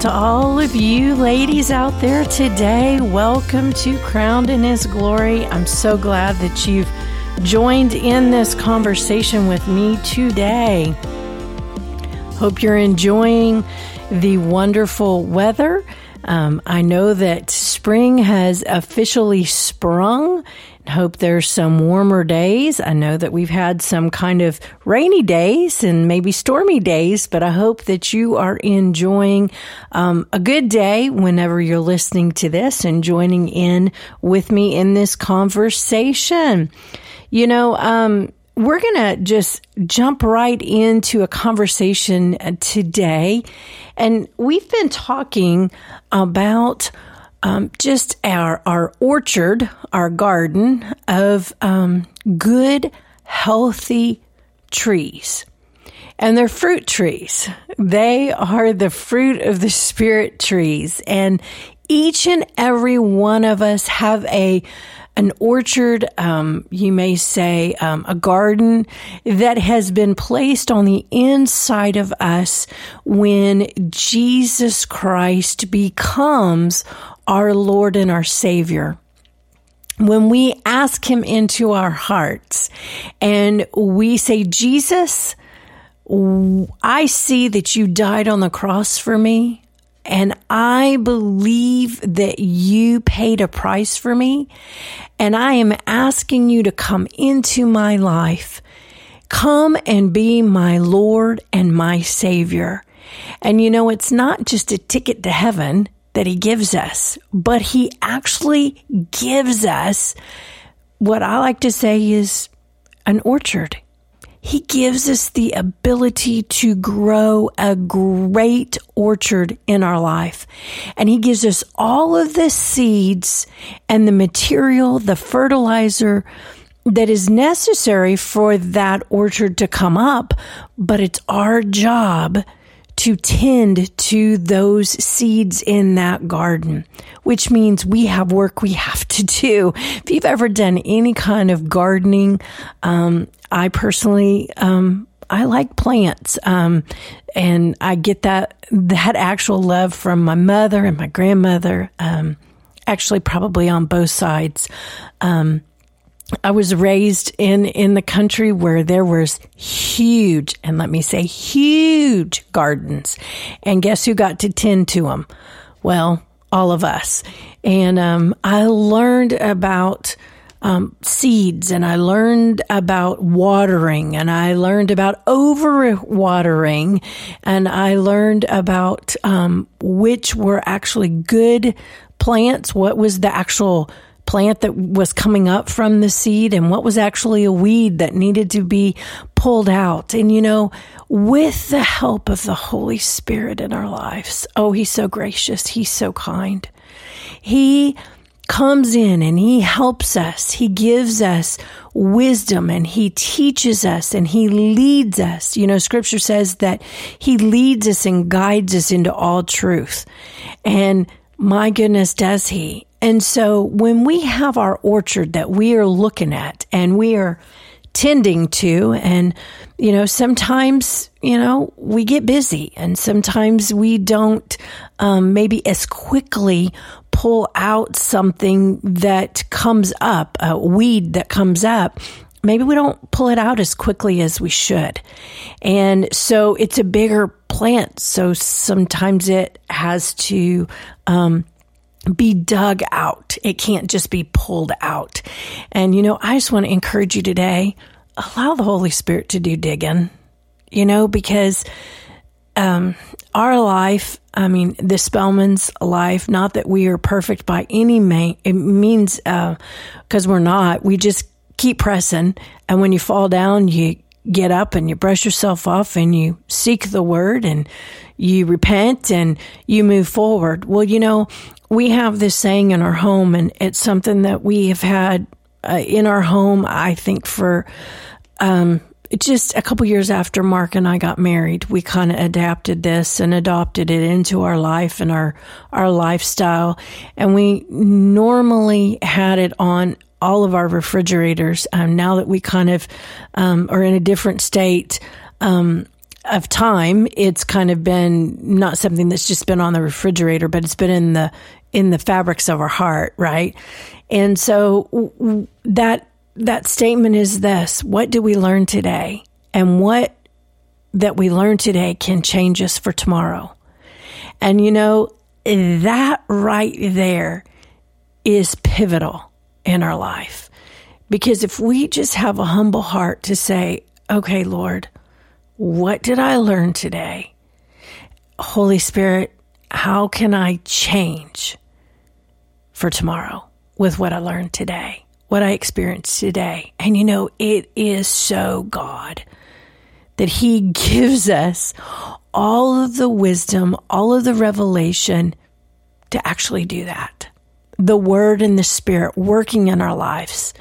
to all of you ladies out there today. Welcome to Crowned in His Glory. I'm so glad that you've joined in this conversation with me today. Hope you're enjoying the wonderful weather. Um, I know that spring has officially sprung hope there's some warmer days. I know that we've had some kind of rainy days and maybe stormy days, but I hope that you are enjoying um, a good day whenever you're listening to this and joining in with me in this conversation. You know, um, we're going to just jump right into a conversation today. And we've been talking about um, just our our orchard, our garden of um, good, healthy trees. And they're fruit trees. They are the fruit of the spirit trees. And each and every one of us have a an orchard, um, you may say um, a garden that has been placed on the inside of us when Jesus Christ becomes our Lord and our Savior when we ask him into our hearts and we say, Jesus, I see that you died on the cross for me. And I believe that you paid a price for me. And I am asking you to come into my life. Come and be my Lord and my Savior. And you know, it's not just a ticket to heaven that he gives us, but he actually gives us what I like to say is an orchard. He gives us the ability to grow a great orchard in our life. And He gives us all of the seeds and the material, the fertilizer that is necessary for that orchard to come up. But it's our job to tend to those seeds in that garden, which means we have work we have to do. If you've ever done any kind of gardening, um, I personally, um, I like plants. Um, and I get that, that actual love from my mother and my grandmother. Um, actually probably on both sides. Um, I was raised in, in the country where there was huge, and let me say huge gardens. And guess who got to tend to them? Well, all of us. And um, I learned about um, seeds and I learned about watering and I learned about over watering and I learned about um, which were actually good plants, what was the actual plant that was coming up from the seed and what was actually a weed that needed to be pulled out. And you know, with the help of the Holy Spirit in our lives, oh, He's so gracious. He's so kind. He comes in and he helps us. He gives us wisdom and he teaches us and he leads us. You know, scripture says that he leads us and guides us into all truth. And my goodness, does he? And so when we have our orchard that we are looking at and we are tending to, and, you know, sometimes, you know, we get busy and sometimes we don't um, maybe as quickly pull out something that comes up, a weed that comes up maybe we don't pull it out as quickly as we should. And so it's a bigger plant. So sometimes it has to um, be dug out. It can't just be pulled out. And, you know, I just want to encourage you today allow the Holy Spirit to do digging, you know, because um, our life, I mean, the Spellman's life, not that we are perfect by any means, because uh, we're not, we just keep pressing. And when you fall down, you get up and you brush yourself off and you seek the word and you repent and you move forward. Well, you know, we have this saying in our home, and it's something that we have had uh, in our home, I think, for um, just a couple years after Mark and I got married. We kind of adapted this and adopted it into our life and our, our lifestyle. And we normally had it on all of our refrigerators. Um, now that we kind of um, are in a different state, um, of time, it's kind of been not something that's just been on the refrigerator, but it's been in the in the fabrics of our heart, right? And so that that statement is this: What do we learn today, and what that we learn today can change us for tomorrow? And you know that right there is pivotal in our life because if we just have a humble heart to say, "Okay, Lord." What did I learn today? Holy Spirit, how can I change for tomorrow with what I learned today, what I experienced today? And you know, it is so God that He gives us all of the wisdom, all of the revelation to actually do that. The Word and the Spirit working in our lives.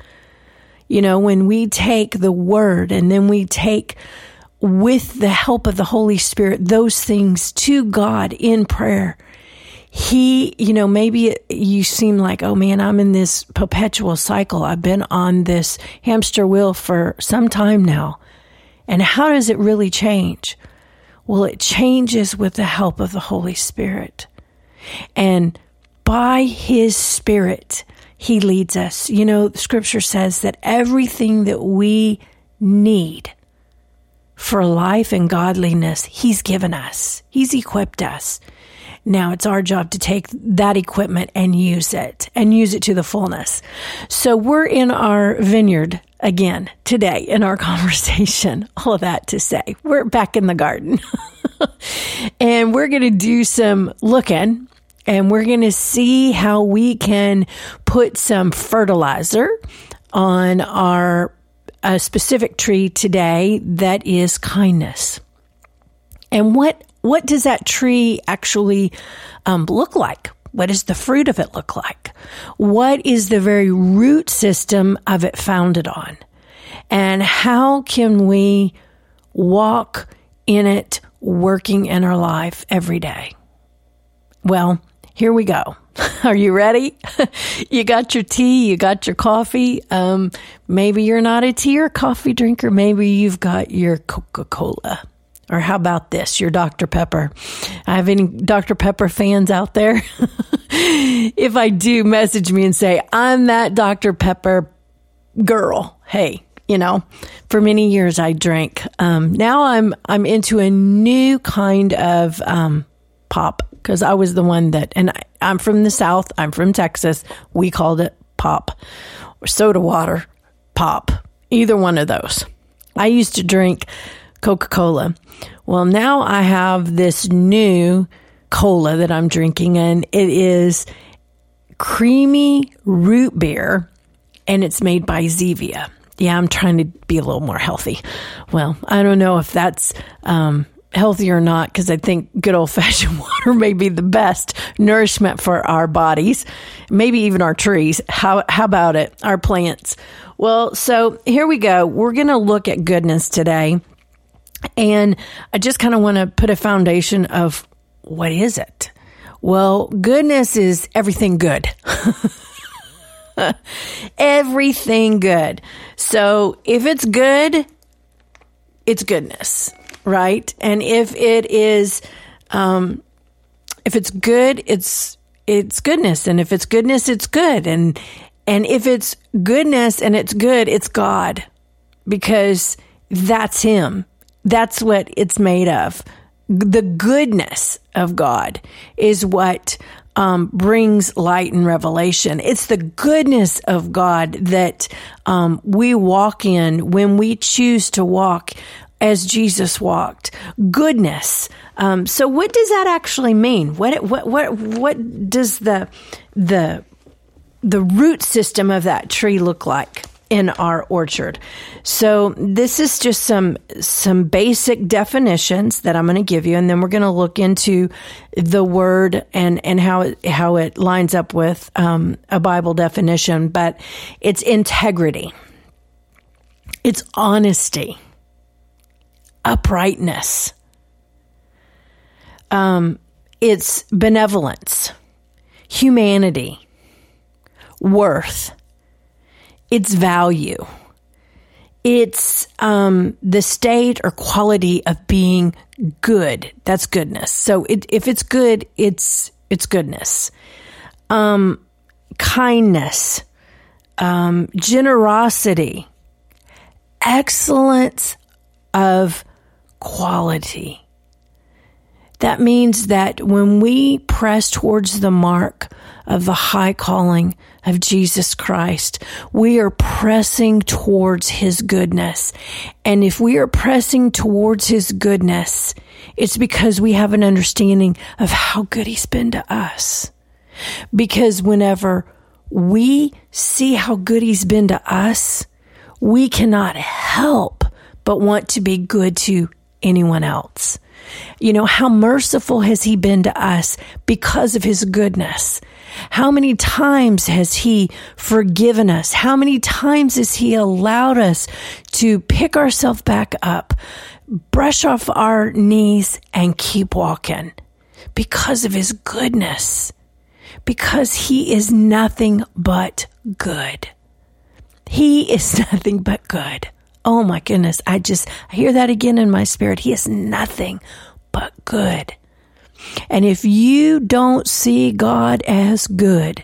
You know, when we take the Word and then we take with the help of the Holy Spirit, those things to God in prayer. He, you know, maybe you seem like, oh man, I'm in this perpetual cycle. I've been on this hamster wheel for some time now. And how does it really change? Well, it changes with the help of the Holy Spirit. And by His Spirit, He leads us. You know, Scripture says that everything that we need for life and godliness He's given us. He's equipped us. Now it's our job to take that equipment and use it and use it to the fullness. So we're in our vineyard again today in our conversation. All of that to say, we're back in the garden and we're going to do some looking and we're going to see how we can put some fertilizer on our a specific tree today that is kindness. And what what does that tree actually um, look like? What does the fruit of it look like? What is the very root system of it founded on? And how can we walk in it, working in our life every day? Well, here we go. Are you ready? you got your tea, you got your coffee. Um, maybe you're not a tea or coffee drinker. Maybe you've got your Coca Cola. Or how about this, your Dr. Pepper? I have any Dr. Pepper fans out there? if I do, message me and say, I'm that Dr. Pepper girl. Hey, you know, for many years I drank. Um, now I'm I'm into a new kind of um, pop because I was the one that, and I, I'm from the South, I'm from Texas. We called it pop or soda water, pop, either one of those. I used to drink Coca Cola. Well, now I have this new cola that I'm drinking, and it is creamy root beer, and it's made by Zevia. Yeah, I'm trying to be a little more healthy. Well, I don't know if that's um, healthy or not because I think good old fashioned water may be the best nourishment for our bodies, maybe even our trees. How, how about it? Our plants. Well, so here we go. We're going to look at goodness today. And I just kind of want to put a foundation of what is it? Well, goodness is everything good. everything good. So if it's good, it's goodness right? And if it is, um, if it's good, it's it's goodness, and if it's goodness, it's good, and and if it's goodness and it's good, it's God, because that's Him. That's what it's made of. The goodness of God is what um, brings light and revelation. It's the goodness of God that um, we walk in when we choose to walk as Jesus walked. Goodness. Um, so, what does that actually mean? What what what what does the the the root system of that tree look like in our orchard? So, this is just some some basic definitions that I'm going to give you, and then we're going to look into the word and and how it, how it lines up with um, a Bible definition. But it's integrity. It's honesty uprightness. Um, it's benevolence, humanity, worth, its value, it's um, the state or quality of being good. That's goodness. So it, if it's good, it's it's goodness. Um, kindness, um, generosity, excellence of quality. That means that when we press towards the mark of the high calling of Jesus Christ, we are pressing towards his goodness. And if we are pressing towards his goodness, it's because we have an understanding of how good he's been to us. Because whenever we see how good he's been to us, we cannot help but want to be good to anyone else. You know, how merciful has he been to us because of his goodness? How many times has he forgiven us? How many times has he allowed us to pick ourselves back up, brush off our knees and keep walking because of his goodness? Because he is nothing but good. He is nothing but good. Oh my goodness. I just I hear that again in my spirit. He is nothing but good. And if you don't see God as good,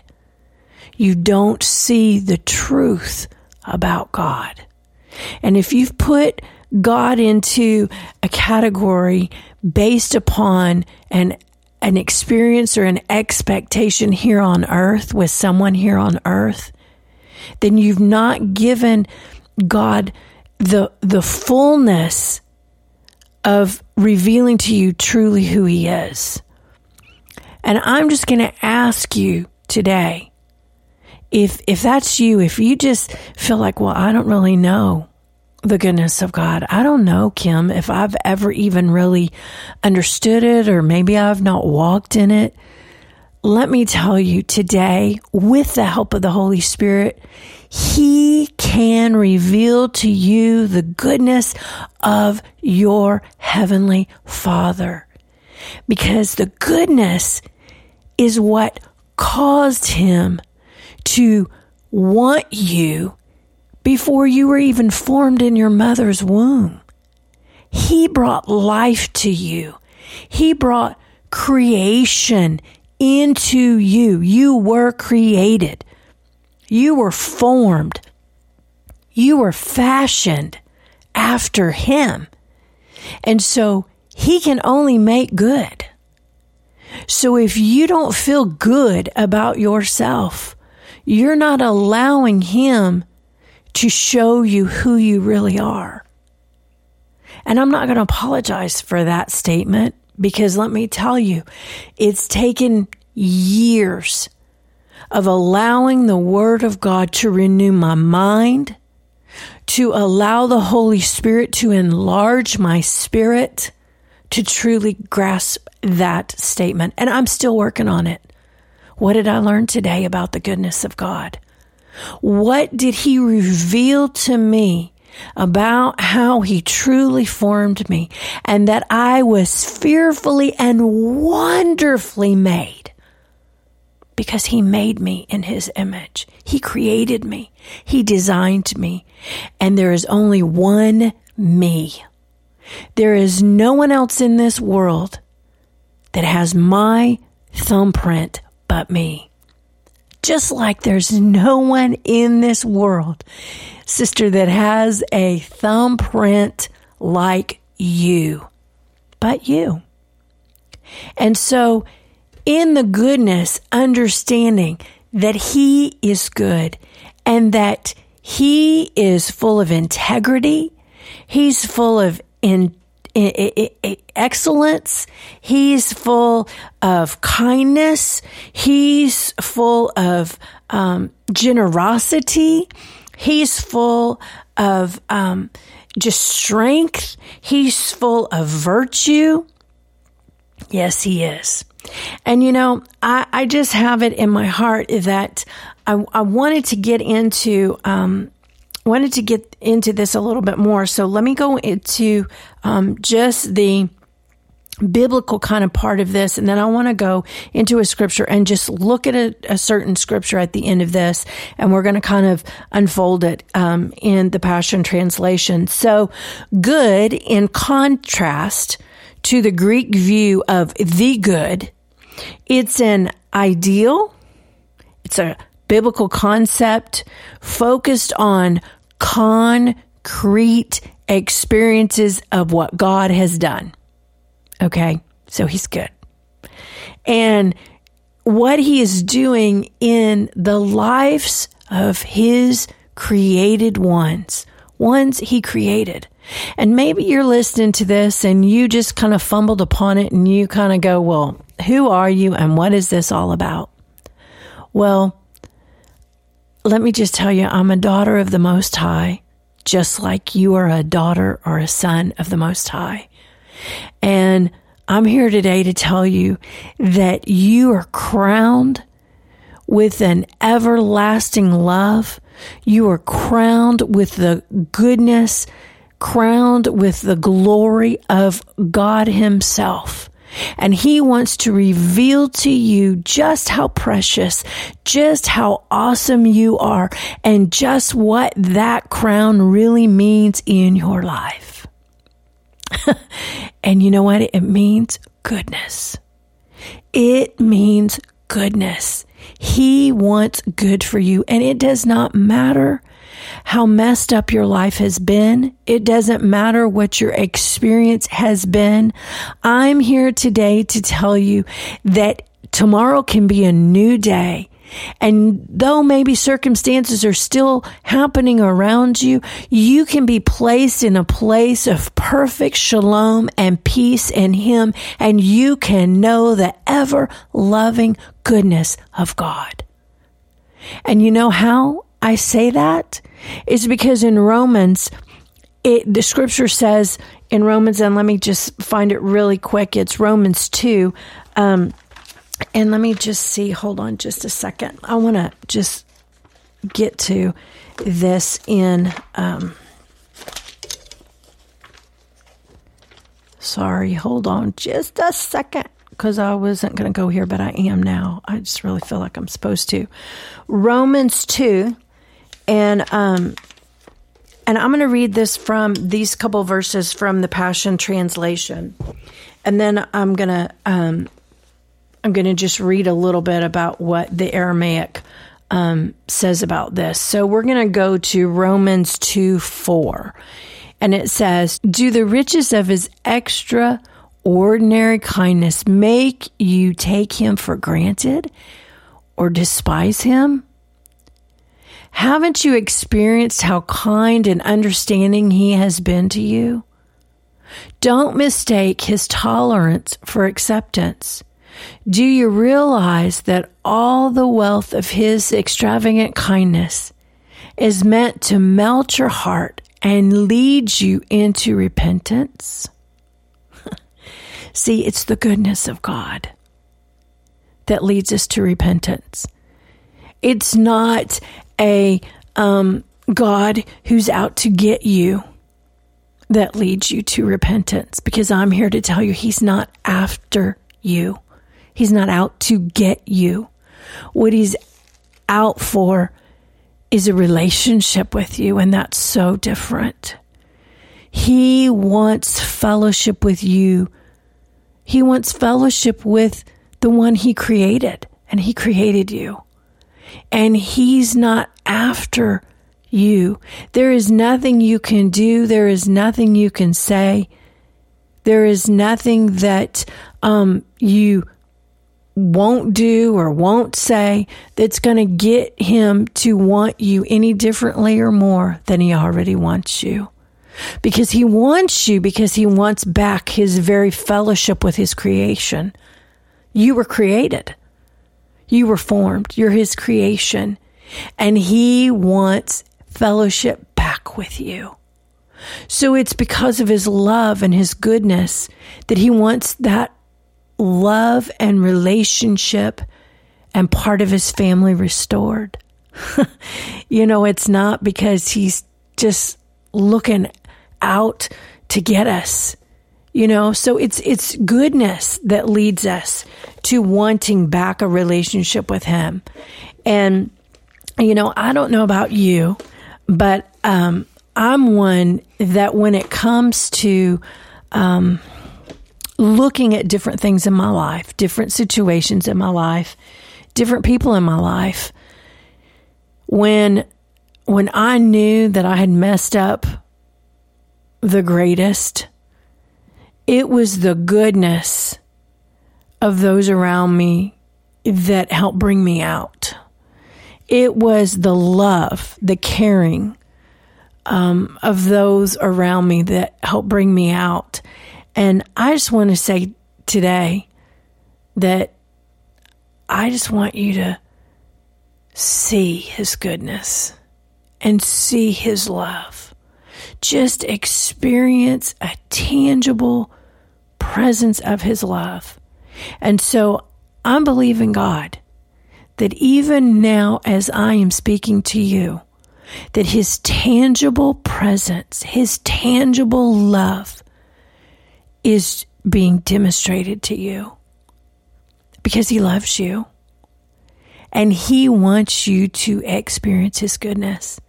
you don't see the truth about God. And if you've put God into a category based upon an an experience or an expectation here on earth with someone here on earth, then you've not given God the the fullness of revealing to you truly who he is. And I'm just going to ask you today if if that's you, if you just feel like, well, I don't really know the goodness of God. I don't know, Kim, if I've ever even really understood it or maybe I've not walked in it. Let me tell you today, with the help of the Holy Spirit, He can reveal to you the goodness of your Heavenly Father. Because the goodness is what caused Him to want you before you were even formed in your mother's womb. He brought life to you. He brought creation into you. You were created. You were formed. You were fashioned after Him. And so He can only make good. So if you don't feel good about yourself, you're not allowing Him to show you who you really are. And I'm not going to apologize for that statement because let me tell you, it's taken years of allowing the Word of God to renew my mind, to allow the Holy Spirit to enlarge my spirit, to truly grasp that statement. And I'm still working on it. What did I learn today about the goodness of God? What did He reveal to me about how He truly formed me and that I was fearfully and wonderfully made? Because He made me in His image. He created me. He designed me. And there is only one me. There is no one else in this world that has my thumbprint but me. Just like there's no one in this world, sister, that has a thumbprint like you, but you. And so, in the goodness, understanding that He is good and that He is full of integrity, He's full of in, excellence. He's full of kindness. He's full of um, generosity. He's full of um, just strength. He's full of virtue. Yes, he is. And you know, I, I just have it in my heart that I, I wanted to get into um, wanted to get into this a little bit more. So let me go into um, just the biblical kind of part of this. And then I want to go into a scripture and just look at a, a, certain scripture at the end of this. And we're going to kind of unfold it um, in the Passion Translation. So, good in contrast to the Greek view of the good, it's an ideal, it's a biblical concept focused on concrete experiences of what God has done. Okay. So he's good. And what he is doing in the lives of his created ones, ones he created. And maybe you're listening to this and you just kind of fumbled upon it and you kind of go, well, who are you and what is this all about? Well, let me just tell you, I'm a daughter of the Most High, just like you are a daughter or a son of the Most High. And I'm here today to tell you that you are crowned with an everlasting love. You are crowned with the goodness, crowned with the glory of God Himself. And He wants to reveal to you just how precious, just how awesome you are, and just what that crown really means in your life. and you know what? It means goodness. It means goodness. He wants good for you. And it does not matter how messed up your life has been. It doesn't matter what your experience has been. I'm here today to tell you that tomorrow can be a new day and though maybe circumstances are still happening around you, you can be placed in a place of perfect shalom and peace in Him, and you can know the ever loving goodness of God. And you know how I say that? Is because in Romans, it, the scripture says in Romans, and let me just find it really quick. It's Romans 2. Um, and let me just see, hold on just a second. I want to just get to this in. Um, sorry, hold on just a second because I wasn't going to go here, but I am now. I just really feel like I'm supposed to. Romans 2, and um, and I'm going to read this from these couple verses from the Passion Translation, and then I'm going to um, I'm going to just read a little bit about what the Aramaic um, says about this. So we're going to go to Romans 2 4. And it says, Do the riches of his extraordinary kindness make you take him for granted or despise him? Haven't you experienced how kind and understanding he has been to you? Don't mistake his tolerance for acceptance. Do you realize that all the wealth of His extravagant kindness is meant to melt your heart and lead you into repentance? See, it's the goodness of God that leads us to repentance. It's not a um, God who's out to get you that leads you to repentance because I'm here to tell you He's not after you. He's not out to get you. What he's out for is a relationship with you, and that's so different. He wants fellowship with you. He wants fellowship with the one he created, and he created you. And he's not after you. There is nothing you can do, there is nothing you can say, there is nothing that um, you won't do or won't say that's going to get him to want you any differently or more than he already wants you. Because he wants you because he wants back his very fellowship with his creation. You were created. You were formed. You're his creation. And he wants fellowship back with you. So it's because of his love and his goodness that he wants that love and relationship and part of his family restored. you know, it's not because he's just looking out to get us. You know, so it's it's goodness that leads us to wanting back a relationship with him. And you know, I don't know about you, but um, I'm one that when it comes to um, looking at different things in my life, different situations in my life, different people in my life, when when I knew that I had messed up the greatest, it was the goodness of those around me that helped bring me out. It was the love, the caring um, of those around me that helped bring me out. And I just want to say today that I just want you to see His goodness and see His love. Just experience a tangible presence of His love. And so I'm believing God that even now, as I am speaking to you, that His tangible presence, His tangible love is being demonstrated to you because He loves you and He wants you to experience His goodness.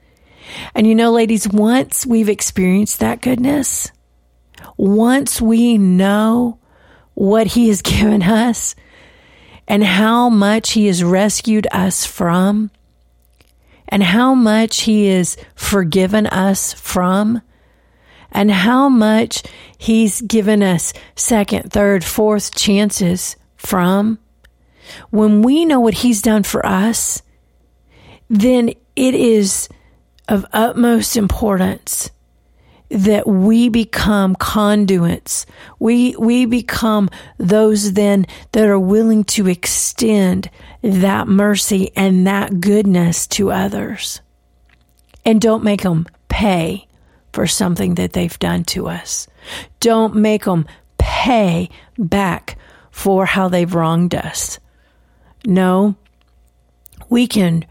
And you know, ladies, once we've experienced that goodness, once we know what He has given us and how much He has rescued us from, and how much He has forgiven us from, and how much He's given us second, third, fourth chances from, when we know what He's done for us, then it is of utmost importance that we become conduits. We, we become those then that are willing to extend that mercy and that goodness to others. And don't make them pay for something that they've done to us. Don't make them pay back for how they've wronged us. No, we can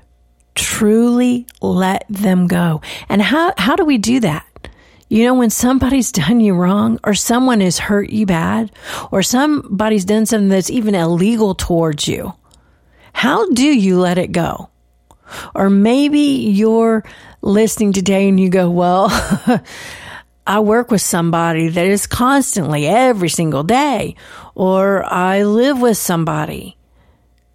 truly let them go. And how, how do we do that? You know, when somebody's done you wrong or someone has hurt you bad or somebody's done something that's even illegal towards you, how do you let it go? Or maybe you're listening today and you go, well, I work with somebody that is constantly every single day, or I live with somebody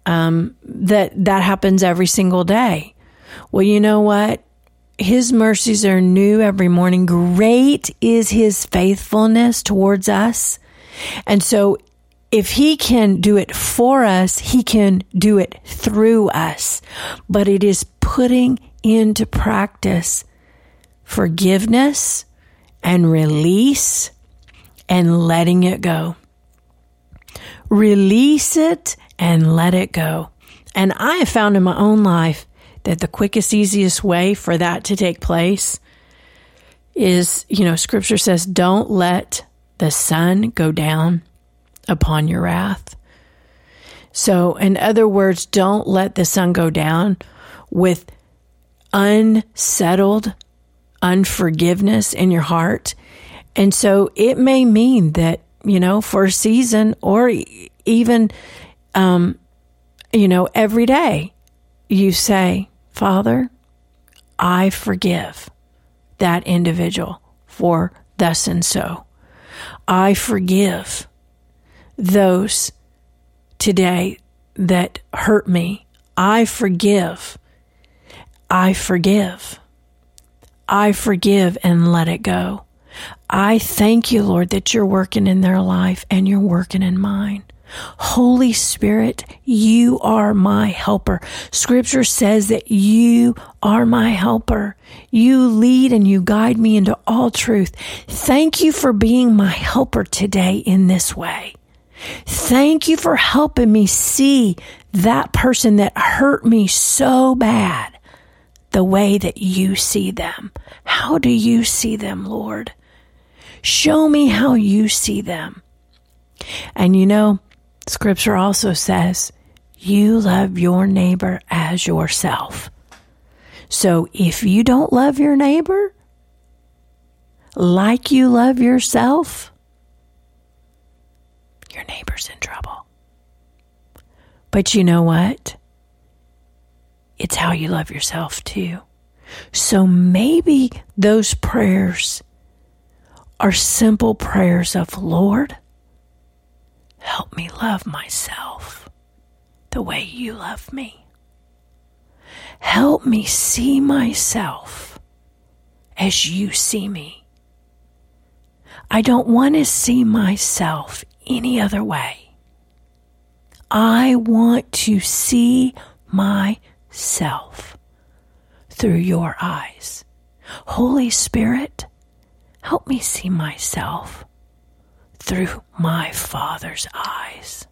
um, that that happens every single day. Well, you know what? His mercies are new every morning. Great is his faithfulness towards us. And so if he can do it for us, he can do it through us. But it is putting into practice forgiveness and release and letting it go. Release it and let it go. And I have found in my own life that the quickest, easiest way for that to take place is, you know, scripture says, don't let the sun go down upon your wrath. So, in other words, don't let the sun go down with unsettled unforgiveness in your heart. And so it may mean that, you know, for a season or even, um, you know, every day you say, Father, I forgive that individual for thus and so. I forgive those today that hurt me. I forgive. I forgive. I forgive and let it go. I thank you, Lord, that you're working in their life and you're working in mine. Holy Spirit, you are my helper. Scripture says that you are my helper. You lead and you guide me into all truth. Thank you for being my helper today in this way. Thank you for helping me see that person that hurt me so bad the way that you see them. How do you see them, Lord? Show me how you see them. And you know, Scripture also says, you love your neighbor as yourself. So if you don't love your neighbor like you love yourself, your neighbor's in trouble. But you know what? It's how you love yourself too. So maybe those prayers are simple prayers of Lord, help me love myself the way you love me. Help me see myself as you see me. I don't want to see myself any other way. I want to see myself through your eyes. Holy Spirit, help me see myself through my Father's eyes.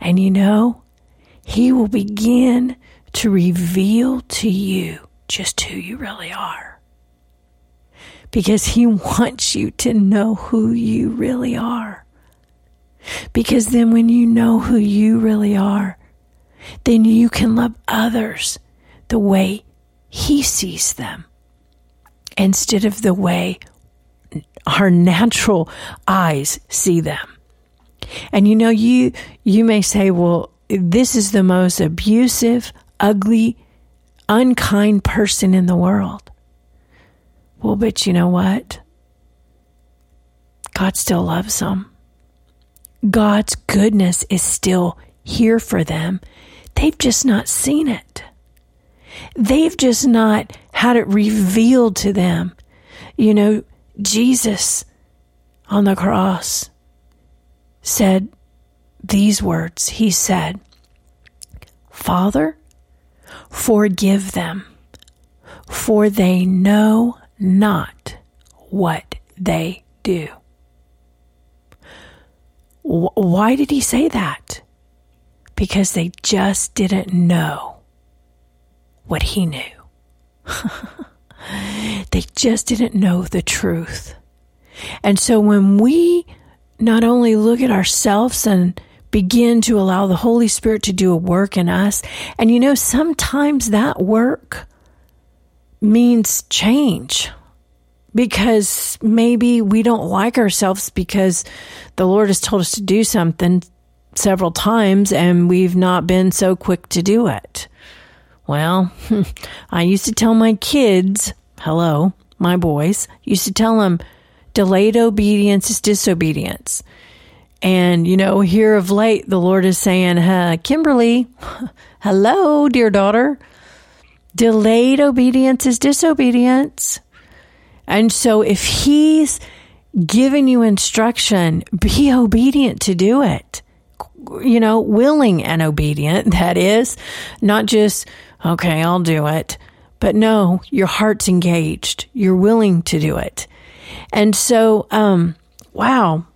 And you know, He will begin to reveal to you just who you really are. Because He wants you to know who you really are. Because then, when you know who you really are, then you can love others the way He sees them instead of the way our natural eyes see them. And you know, you you may say, well, this is the most abusive, ugly, unkind person in the world. Well, but you know what? God still loves them. God's goodness is still here for them. They've just not seen it. They've just not had it revealed to them. You know, Jesus on the cross said these words. He said, Father, forgive them, for they know not what they do. Why did he say that? Because they just didn't know what he knew. they just didn't know the truth. And so when we not only look at ourselves and begin to allow the Holy Spirit to do a work in us, and you know, sometimes that work means change because maybe we don't like ourselves because the Lord has told us to do something several times and we've not been so quick to do it. Well, I used to tell my kids, hello, my boys, used to tell them delayed obedience is disobedience. And, you know, here of late, the Lord is saying, uh, Kimberly, hello, dear daughter, delayed obedience is disobedience. And so if He's giving you instruction, be obedient to do it. You know, willing and obedient, that is, not just, okay, I'll do it. But no, your heart's engaged. You're willing to do it. And so, um, wow,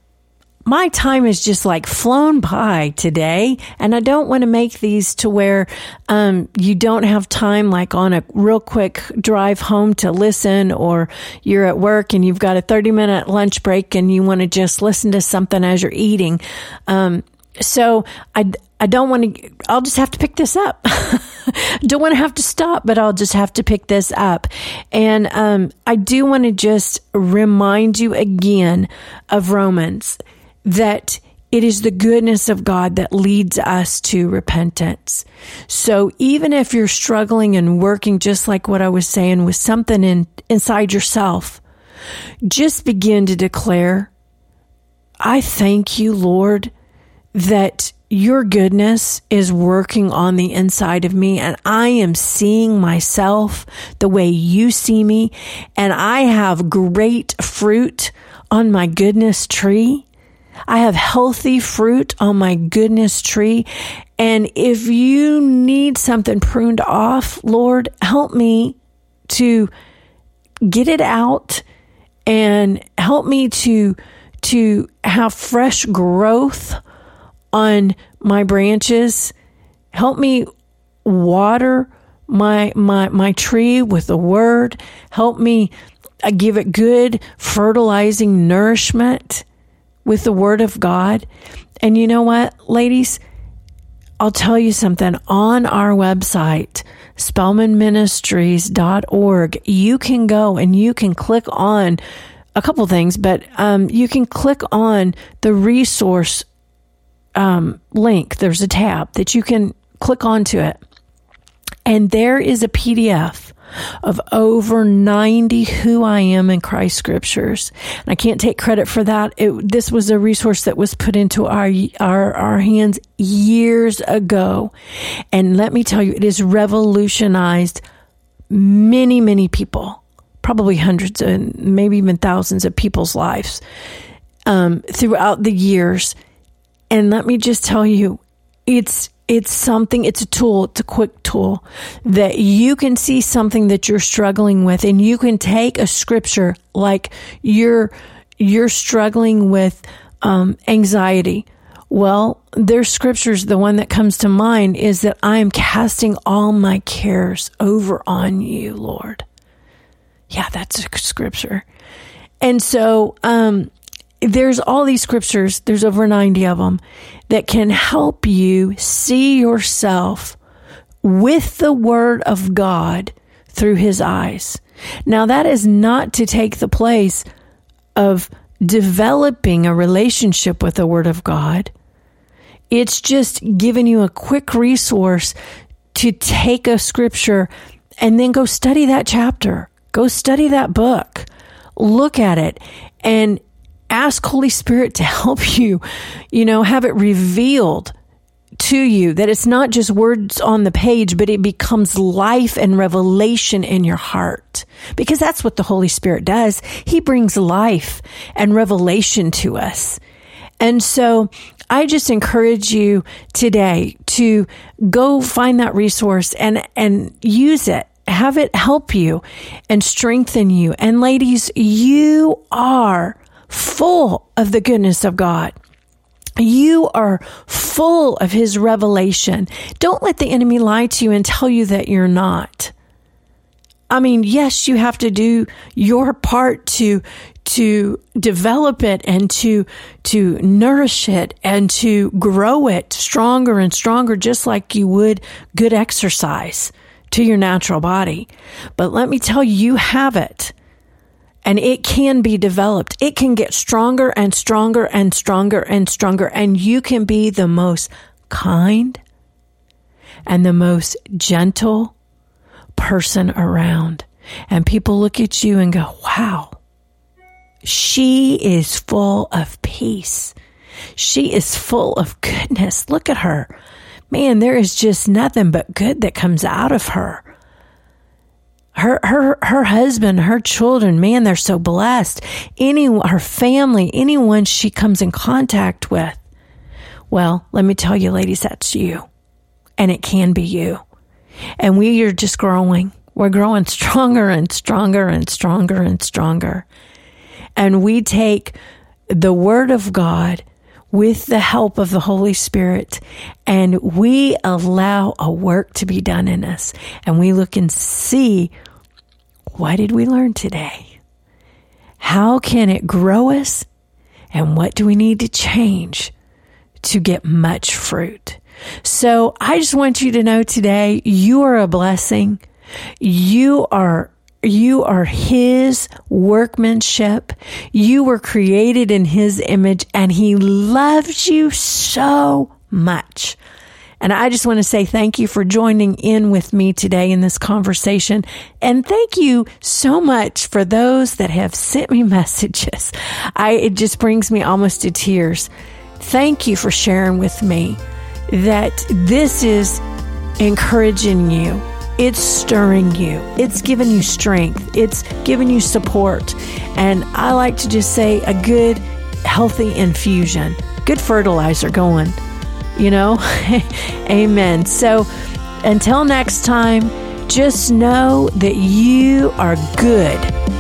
my time is just like flown by today and i don't want to make these to where um, you don't have time like on a real quick drive home to listen or you're at work and you've got a 30 minute lunch break and you want to just listen to something as you're eating um, so I, I don't want to, I'll just have to pick this up. don't want to have to stop, but I'll just have to pick this up. And um, I do want to just remind you again of Romans that it is the goodness of God that leads us to repentance. So even if you're struggling and working, just like what I was saying, with something in, inside yourself, just begin to declare, I thank you, Lord, that your goodness is working on the inside of me and I am seeing myself the way you see me and I have great fruit on my goodness tree. I have healthy fruit on my goodness tree. And if you need something pruned off, Lord, help me to get it out and help me to to have fresh growth on my branches. Help me water my my my tree with the word. Help me uh, give it good fertilizing nourishment with the word of God. And you know what, ladies? I'll tell you something on our website, spellmanministries.org, you can go and you can click on a couple things, but um, you can click on the resource um, link. There's a tab that you can click onto it, and there is a PDF of over 90 who I am in Christ scriptures. And I can't take credit for that. It, this was a resource that was put into our, our, our hands years ago. And let me tell you, it has revolutionized many, many people, probably hundreds and maybe even thousands of people's lives um, throughout the years. And let me just tell you, it's it's something, it's a tool, it's a quick tool that you can see something that you're struggling with and you can take a scripture like you're, you're struggling with um, anxiety. Well, there's scriptures. The one that comes to mind is that I am casting all my cares over on you, Lord. Yeah, that's a scripture. And so, um, there's all these scriptures, there's over 90 of them, that can help you see yourself with the Word of God through His eyes. Now, that is not to take the place of developing a relationship with the Word of God. It's just giving you a quick resource to take a scripture and then go study that chapter. Go study that book. Look at it and ask Holy Spirit to help you, you know, have it revealed to you that it's not just words on the page, but it becomes life and revelation in your heart. Because that's what the Holy Spirit does. He brings life and revelation to us. And so I just encourage you today to go find that resource and, and use it. Have it help you and strengthen you. And ladies, you are full of the goodness of God. You are full of his revelation. Don't let the enemy lie to you and tell you that you're not. I mean, yes, you have to do your part to to develop it and to to nourish it and to grow it stronger and stronger just like you would good exercise to your natural body. But let me tell you, you have it and it can be developed. It can get stronger and stronger and stronger and stronger. And you can be the most kind and the most gentle person around. And people look at you and go, wow, she is full of peace. She is full of goodness. Look at her. Man, there is just nothing but good that comes out of her her her her husband, her children, man, they're so blessed. Any her family, anyone she comes in contact with. Well, let me tell you, ladies, that's you. And it can be you. And we are just growing. We're growing stronger and stronger and stronger and stronger. And we take the word of God with the help of the Holy Spirit and we allow a work to be done in us and we look and see what did we learn today? How can it grow us? And what do we need to change to get much fruit? So I just want you to know today you are a blessing. You are you are his workmanship. You were created in his image and he loves you so much. And I just want to say thank you for joining in with me today in this conversation. And thank you so much for those that have sent me messages. I, it just brings me almost to tears. Thank you for sharing with me that this is encouraging you. It's stirring you. It's giving you strength. It's giving you support. And I like to just say a good, healthy infusion, good fertilizer going you know? Amen. So until next time, just know that you are good